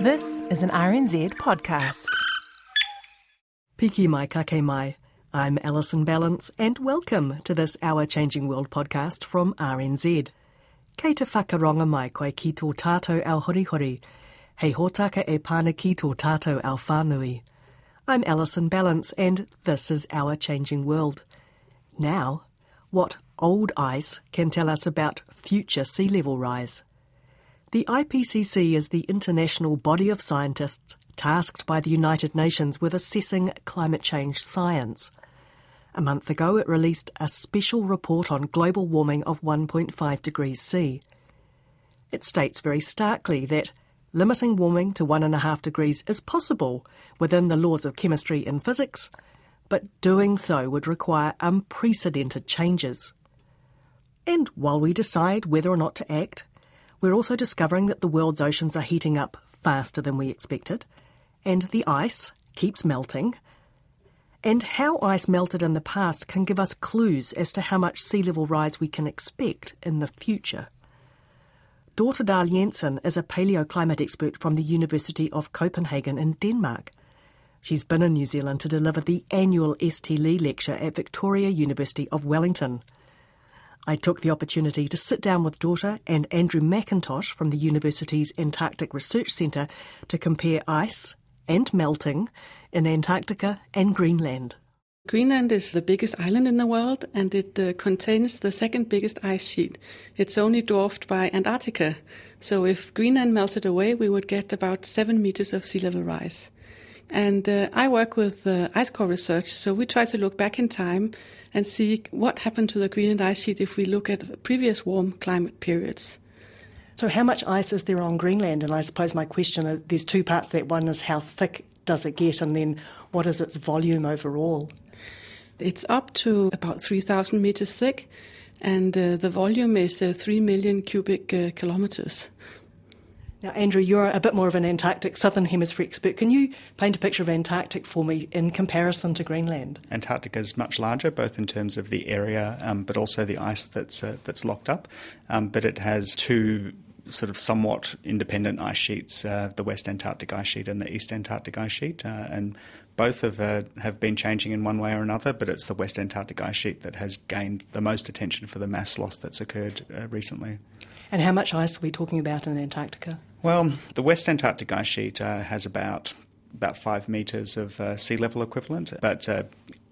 This is an RNZ podcast. Piki mai kake mai. I'm Alison Ballance, and welcome to this Our Changing World podcast from RNZ. Kei te whakaronga mai koe ki tō tātou au horihori. Hei hōtaka e pāna ki tō tātou au whānui. I'm Alison Ballance, and this is Our Changing World. Now, what old ice can tell us about future sea level rise. The IPCC is the international body of scientists tasked by the United Nations with assessing climate change science. A month ago, it released a special report on global warming of 1.5 degrees C. It states very starkly that limiting warming to 1.5 degrees is possible within the laws of chemistry and physics, but doing so would require unprecedented changes. And while we decide whether or not to act, we're also discovering that the world's oceans are heating up faster than we expected, and the ice keeps melting. And how ice melted in the past can give us clues as to how much sea level rise we can expect in the future. Dorthe Dahl Jensen is a paleoclimate expert from the University of Copenhagen in Denmark. She's been in New Zealand to deliver the annual St. Lee Lecture at Victoria University of Wellington. I took the opportunity to sit down with Dorthe and Andrew Mackintosh from the university's Antarctic Research Centre to compare ice and melting in Antarctica and Greenland. Greenland is the biggest island in the world and it uh, contains the second biggest ice sheet. It's only dwarfed by Antarctica. So if Greenland melted away, we would get about seven meters of sea level rise. And uh, I work with uh, ice core research, so we try to look back in time and see what happened to the Greenland ice sheet if we look at previous warm climate periods. So, how much ice is there on Greenland? And I suppose my question is there's two parts to that. One is how thick does it get, and then what is its volume overall? It's up to about 3,000 meters thick, and uh, the volume is uh, 3 million cubic uh, kilometers. Now, Andrew, you're a bit more of an Antarctic Southern Hemisphere expert. Can you paint a picture of Antarctic for me in comparison to Greenland? Antarctica is much larger, both in terms of the area, um, but also the ice that's uh, that's locked up. Um, but it has two sort of somewhat independent ice sheets: uh, the West Antarctic ice sheet and the East Antarctic ice sheet, uh, and both have uh, have been changing in one way or another. But it's the West Antarctic ice sheet that has gained the most attention for the mass loss that's occurred uh, recently. And how much ice are we talking about in Antarctica? Well, the West Antarctic ice sheet uh, has about about five metres of uh, sea level equivalent, but uh,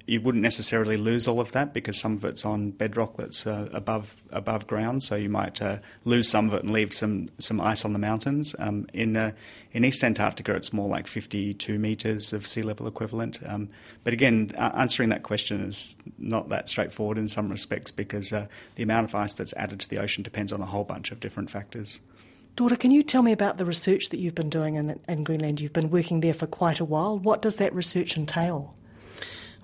you wouldn't necessarily lose all of that because some of it's on bedrock that's uh, above above ground. So you might uh, lose some of it and leave some some ice on the mountains. Um, in uh, in East Antarctica, it's more like 52 meters of sea level equivalent. Um, but again, answering that question is not that straightforward in some respects because uh, the amount of ice that's added to the ocean depends on a whole bunch of different factors. Dorthe, can you tell me about the research that you've been doing in, in Greenland? You've been working there for quite a while. What does that research entail?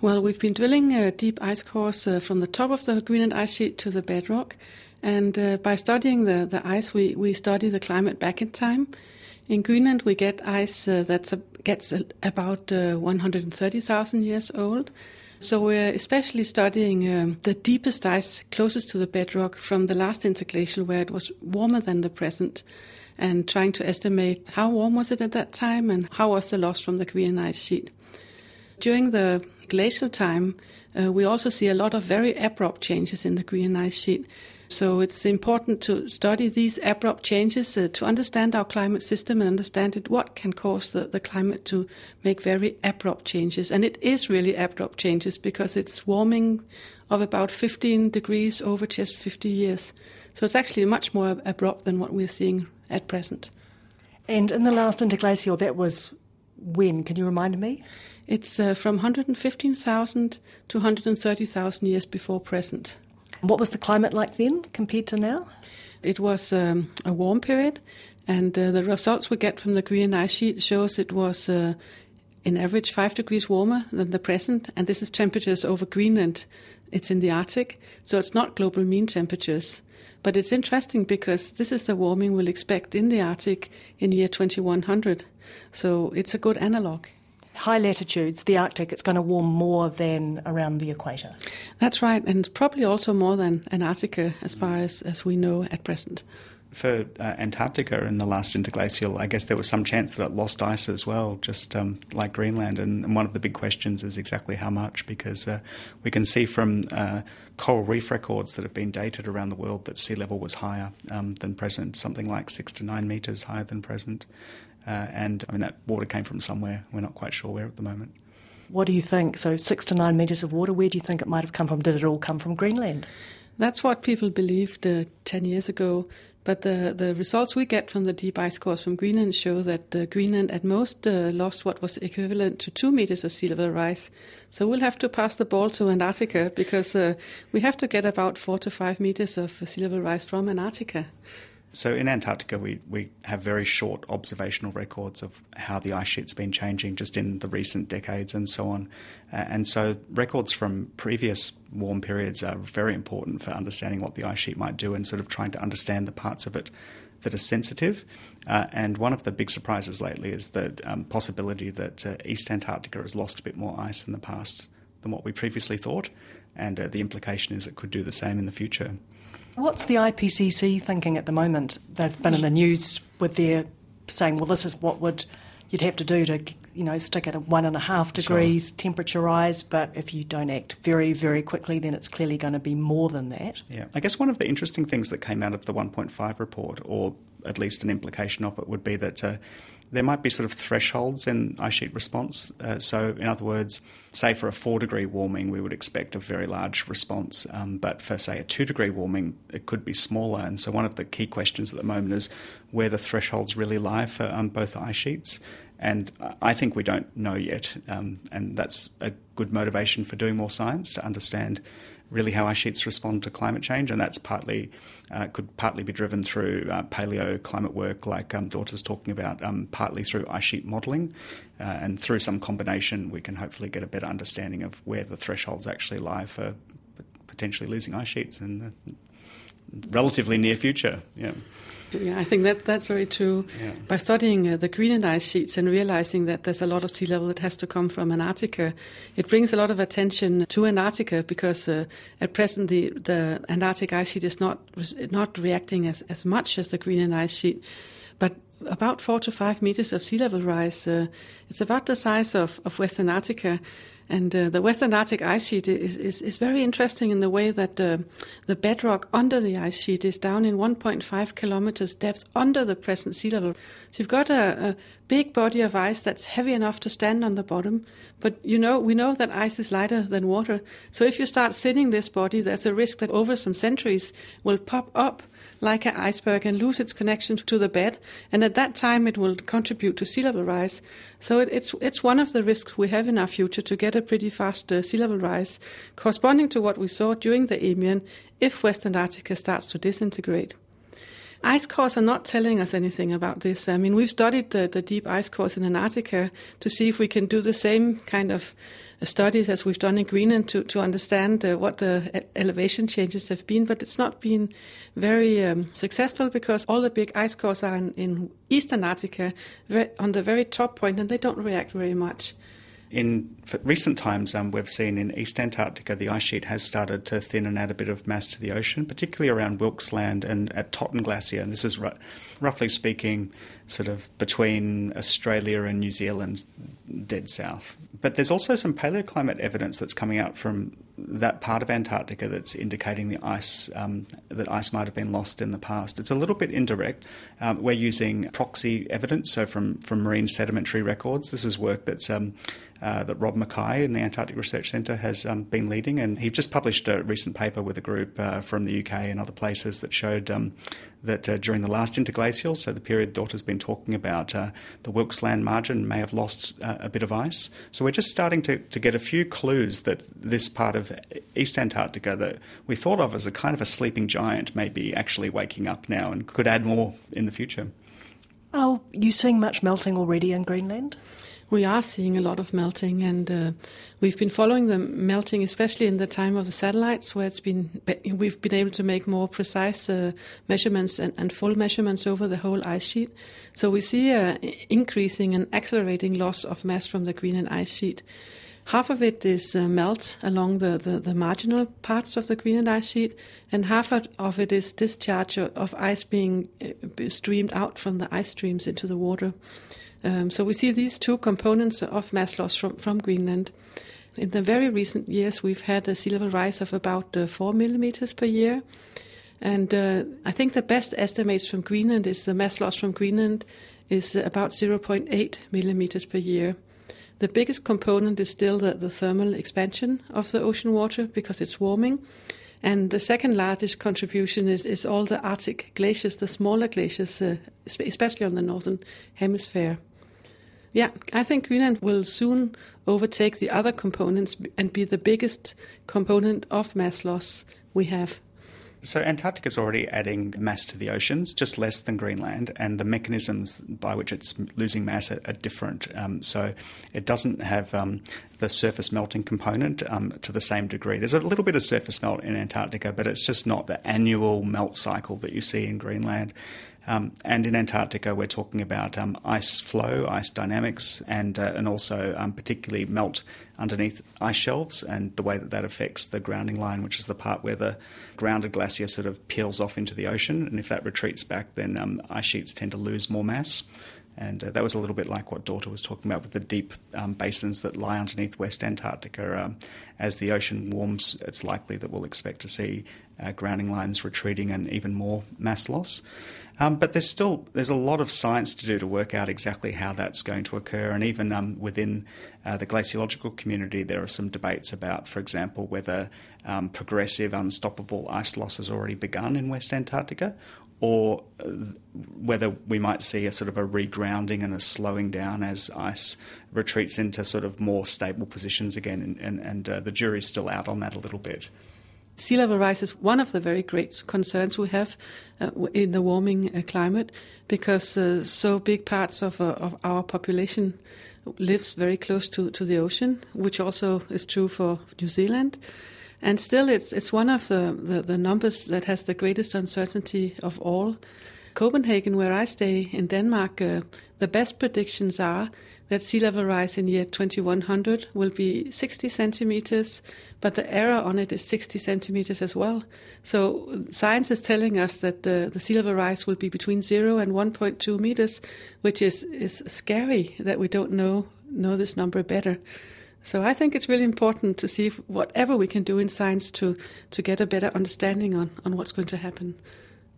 Well, we've been drilling uh, deep ice cores uh, from the top of the Greenland ice sheet to the bedrock. And uh, by studying the, the ice, we, we study the climate back in time. In Greenland, we get ice uh, that gets about uh, 130,000 years old. So we're especially studying um, the deepest ice closest to the bedrock from the last interglacial, where it was warmer than the present, and trying to estimate how warm was it at that time and how was the loss from the Greenland ice sheet. During the glacial time, uh, we also see a lot of very abrupt changes in the Greenland ice sheet. So it's important to study these abrupt changes uh, to understand our climate system and understand it, what can cause the, the climate to make very abrupt changes. And it is really abrupt changes because it's warming of about 15 degrees over just 50 years. So it's actually much more abrupt than what we're seeing at present. And in the last interglacial, that was when? Can you remind me? It's uh, from 115,000 to 130,000 years before present. What was the climate like then compared to now? It was um, a warm period, and uh, the results we get from the Greenland ice sheet shows it was uh, in average five degrees warmer than the present, and this is temperatures over Greenland. It's in the Arctic, so it's not global mean temperatures. But it's interesting because this is the warming we'll expect in the Arctic in year 2100. So it's a good analog. High latitudes, the Arctic, it's going to warm more than around the equator. That's right, and probably also more than Antarctica as far as, as we know at present for uh, Antarctica in the last interglacial, I guess there was some chance that it lost ice as well, just um, like Greenland. And, and, one of the big questions is exactly how much, because uh, we can see from uh, coral reef records that have been dated around the world that sea level was higher um, than present, something like six to nine metres higher than present. Uh, and I mean, that water came from somewhere. We're not quite sure where at the moment. What do you think? So, six to nine metres of water, where do you think it might have come from? Did it all come from Greenland? That's what people believed uh, 10 years ago. But the, the results we get from the deep ice cores from Greenland show that uh, Greenland at most uh, lost what was equivalent to two meters of sea level rise. So we'll have to pass the ball to Antarctica because uh, we have to get about four to five meters of sea level rise from Antarctica. So in Antarctica, we, we have very short observational records of how the ice sheet's been changing just in the recent decades and so on. Uh, and so records from previous warm periods are very important for understanding what the ice sheet might do and sort of trying to understand the parts of it that are sensitive. Uh, and one of the big surprises lately is the um, possibility that uh, East Antarctica has lost a bit more ice in the past than what we previously thought. And uh, the implication is it could do the same in the future. What's the IPCC thinking at the moment? They've been in the news with their saying, well, this is what would you'd have to do to you know stick at a one and a half degrees sure. temperature rise but if you don't act very very quickly then it's clearly going to be more than that yeah i guess one of the interesting things that came out of the 1.5 report or at least an implication of it would be that uh, there might be sort of thresholds in ice sheet response. Uh, so, in other words, say for a four degree warming, we would expect a very large response. Um, but for, say, a two degree warming, it could be smaller. And so, one of the key questions at the moment is where the thresholds really lie for um, both ice sheets. And I think we don't know yet. Um, and that's a good motivation for doing more science to understand really how ice sheets respond to climate change, and that's partly uh, could partly be driven through uh, paleo climate work, like um, Dorthe's talking about, um, partly through ice sheet modelling, uh, and through some combination, we can hopefully get a better understanding of where the thresholds actually lie for potentially losing ice sheets in the relatively near future. Yeah. Yeah, I think that that's very true. Yeah. By studying uh, the Greenland ice sheets and realizing that there's a lot of sea level that has to come from Antarctica, it brings a lot of attention to Antarctica because uh, at present the, the Antarctic ice sheet is not not reacting as, as much as the Greenland ice sheet. But about four to five meters of sea level rise, uh, it's about the size of, of West Antarctica. And uh, the West Antarctic ice sheet is, is, is, very interesting in the way that uh, the bedrock under the ice sheet is down in 1.5 kilometers depth under the present sea level. So you've got a, a, big body of ice that's heavy enough to stand on the bottom. But you know, we know that ice is lighter than water. So if you start thinning this body, there's a risk that over some centuries will pop up like an iceberg and lose its connection to the bed. And at that time, it will contribute to sea level rise. So it, it's, it's one of the risks we have in our future to get a pretty fast uh, sea level rise, corresponding to what we saw during the Eemian if West Antarctica starts to disintegrate. Ice cores are not telling us anything about this. I mean, we've studied the, the deep ice cores in Antarctica to see if we can do the same kind of uh, studies as we've done in Greenland to, to understand uh, what the elevation changes have been, but it's not been very um, successful because all the big ice cores are in, in East Antarctica on the very top point and they don't react very much. In recent times, um, we've seen in East Antarctica the ice sheet has started to thin and add a bit of mass to the ocean, particularly around Wilkes Land and at Totten Glacier. And this is r- roughly speaking, sort of between Australia and New Zealand, dead south. But there's also some paleoclimate evidence that's coming out from that part of Antarctica that's indicating the ice um, that ice might have been lost in the past. It's a little bit indirect. Um, we're using proxy evidence, so from from marine sedimentary records. This is work that's um, uh, that Rob McKay in the Antarctic Research Centre has um, been leading, and he just published a recent paper with a group uh, from the UK and other places that showed um, that uh, during the last interglacial, so the period Dorthe's been talking about, uh, the Wilkes Land margin may have lost uh, a bit of ice. So we're just starting to, to get a few clues that this part of of East Antarctica that we thought of as a kind of a sleeping giant may be actually waking up now and could add more in the future. Are you seeing much melting already in Greenland? We are seeing a lot of melting, and uh, we've been following the melting, especially in the time of the satellites, where it's been we've been able to make more precise uh, measurements and, and, full measurements over the whole ice sheet. So we see a increasing and accelerating loss of mass from the Greenland ice sheet. Half of it is uh, melt along the, the, the, marginal parts of the Greenland ice sheet, and half of it is discharge of ice being uh, streamed out from the ice streams into the water. Um, so we see these two components of mass loss from, from Greenland. In the very recent years, we've had a sea level rise of about uh, four millimeters per year. And uh, I think the best estimates from Greenland is the mass loss from Greenland is about 0.8 millimeters per year. The biggest component is still the, the thermal expansion of the ocean water because it's warming. And the second largest contribution is, is all the Arctic glaciers, the smaller glaciers, uh, especially on the northern hemisphere. Yeah, I think Greenland will soon overtake the other components and be the biggest component of mass loss we have. So Antarctica is already adding mass to the oceans, just less than Greenland, and the mechanisms by which it's losing mass are, are different. Um, so it doesn't have um, the surface melting component um, to the same degree. There's a little bit of surface melt in Antarctica, but it's just not the annual melt cycle that you see in Greenland. Um, and in Antarctica, we're talking about um, ice flow, ice dynamics, and uh, and also um, particularly melt underneath ice shelves and the way that that affects the grounding line, which is the part where the grounded glacier sort of peels off into the ocean. And if that retreats back, then um, ice sheets tend to lose more mass. And uh, that was a little bit like what Dorthe was talking about with the deep um, basins that lie underneath West Antarctica. Um, as the ocean warms, it's likely that we'll expect to see uh, grounding lines retreating and even more mass loss. Um, but there's still there's a lot of science to do to work out exactly how that's going to occur, and even um, within uh, the glaciological community, there are some debates about, for example, whether um, progressive, unstoppable ice loss has already begun in West Antarctica, or uh, whether we might see a sort of a regrounding and a slowing down as ice retreats into sort of more stable positions again, and, and, and uh, the jury's still out on that a little bit. Sea level rise is one of the very great concerns we have uh, in the warming uh, climate because uh, so big parts of, uh, of our population lives very close to, to the ocean, which also is true for New Zealand. And still, it's, it's one of the, the, the numbers that has the greatest uncertainty of all. Copenhagen, where I stay in Denmark, uh, the best predictions are that sea level rise in year 2100 will be 60 centimeters, but the error on it is 60 centimeters as well. So science is telling us that the, the sea level rise will be between 0 and 1.2 meters, which is, is scary that we don't know, know this number better. So I think it's really important to see whatever we can do in science to, to get a better understanding on, on what's going to happen.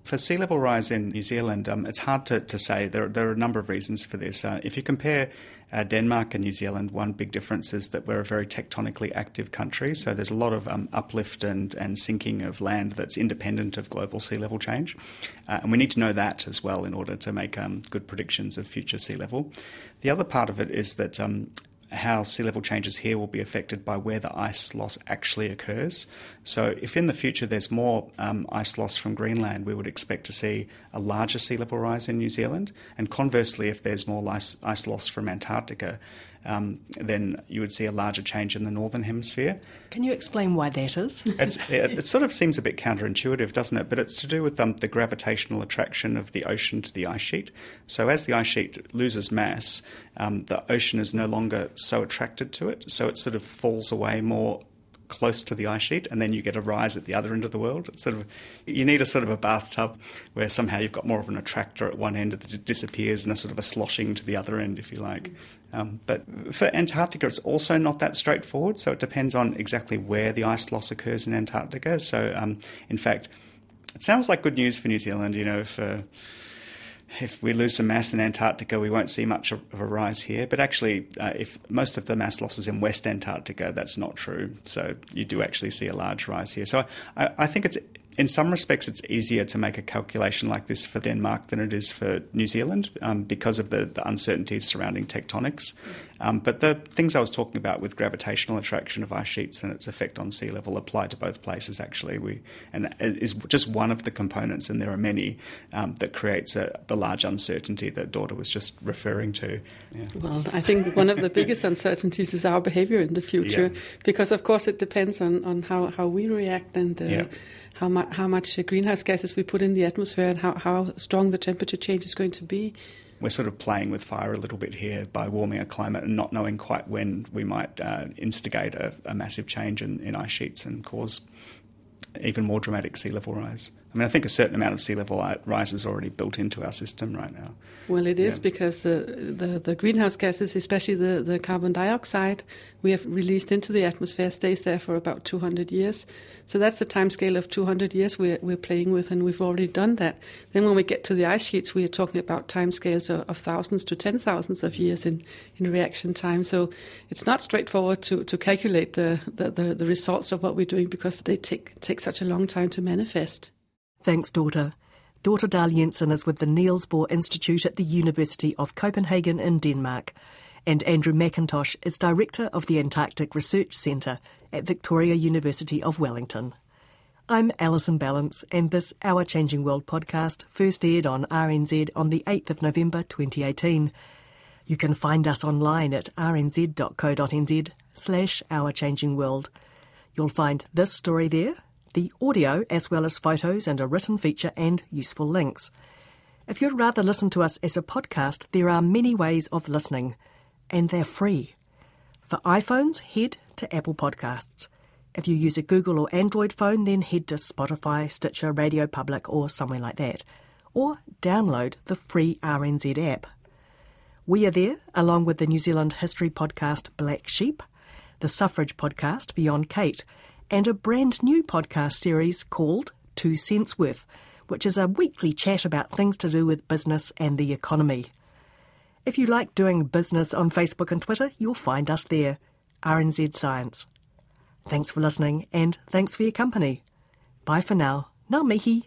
For sea level rise in New Zealand, um, it's hard to, to say. There, there are a number of reasons for this. Uh, if you compare uh, Denmark and New Zealand, one big difference is that we're a very tectonically active country. So there's a lot of um, uplift and, and sinking of land that's independent of global sea level change. Uh, and we need to know that as well in order to make um, good predictions of future sea level. The other part of it is that um, how sea level changes here will be affected by where the ice loss actually occurs. So, if in the future there's more um, ice loss from Greenland, we would expect to see a larger sea level rise in New Zealand. And conversely, if there's more ice, ice loss from Antarctica, um, then you would see a larger change in the northern hemisphere. Can you explain why that is? it, it, sort of seems a bit counterintuitive, doesn't it? But it's to do with um, the gravitational attraction of the ocean to the ice sheet. So as the ice sheet loses mass, um, the ocean is no longer so attracted to it, so it sort of falls away more close to the ice sheet, and then you get a rise at the other end of the world. It's sort of you need a sort of a bathtub where somehow you've got more of an attractor at one end that disappears, and a sort of a sloshing to the other end, if you like. Um, but for Antarctica, it's also not that straightforward. So it depends on exactly where the ice loss occurs in Antarctica. So, um, in fact, it sounds like good news for New Zealand. You know, uh, if we lose some mass in Antarctica, we won't see much of a rise here. But actually, uh, if most of the mass loss is in West Antarctica, that's not true. So you do actually see a large rise here. So I, I think it's in some respects, it's easier to make a calculation like this for Denmark than it is for New Zealand um, because of the, the, uncertainties surrounding tectonics. Um, but the things I was talking about with gravitational attraction of ice sheets and its effect on sea level apply to both places, actually. We, and it is just one of the components, and there are many, um, that creates a, the large uncertainty that Dorthe was just referring to. Yeah. Well, I think one of the biggest uncertainties is our behavior in the future, yeah. because, of course, it depends on, on how, how we react and. Uh, yeah how, mu- how much greenhouse gases we put in the atmosphere and how, how strong the temperature change is going to be. We're sort of playing with fire a little bit here by warming our climate and not knowing quite when we might uh, instigate a, a, massive change in, in ice sheets and cause even more dramatic sea level rise. I mean, I think a certain amount of sea level rise is already built into our system right now. Well, it is yeah. because uh, the, the greenhouse gases, especially the, the carbon dioxide we have released into the atmosphere, stays there for about 200 years. So that's a time scale of 200 years we're, we're playing with, and we've already done that. Then when we get to the ice sheets, we are talking about time scales of, of thousands to ten thousands of years in, in reaction time. So it's not straightforward to, to calculate the, the, the, the results of what we're doing because they take, take such a long time to manifest. Thanks, Dorthe. Dorthe Dahl Jensen is with the Niels Bohr Institute at the University of Copenhagen in Denmark. And Andrew Mackintosh is Director of the Antarctic Research Centre at Victoria University of Wellington. I'm Alison Ballance, and this Our Changing World podcast first aired on RNZ on the 8th of November 2018. You can find us online at rnz.co.nz slash Our Changing World. You'll find this story there, the audio as well as photos and a written feature and useful links. If you'd rather listen to us as a podcast, there are many ways of listening, and they're free. For iPhones, head to Apple Podcasts. If you use a Google or Android phone, then head to Spotify, Stitcher, Radio Public, or somewhere like that. Or download the free RNZ app. We are there, along with the New Zealand history podcast Black Sheep, the suffrage podcast Beyond Kate, and a brand new podcast series called Two Cents Worth, which is a weekly chat about things to do with business and the economy. If you like doing business on Facebook and Twitter, you'll find us there, RNZ Science. Thanks for listening and thanks for your company. Bye for now. Ngā mihi.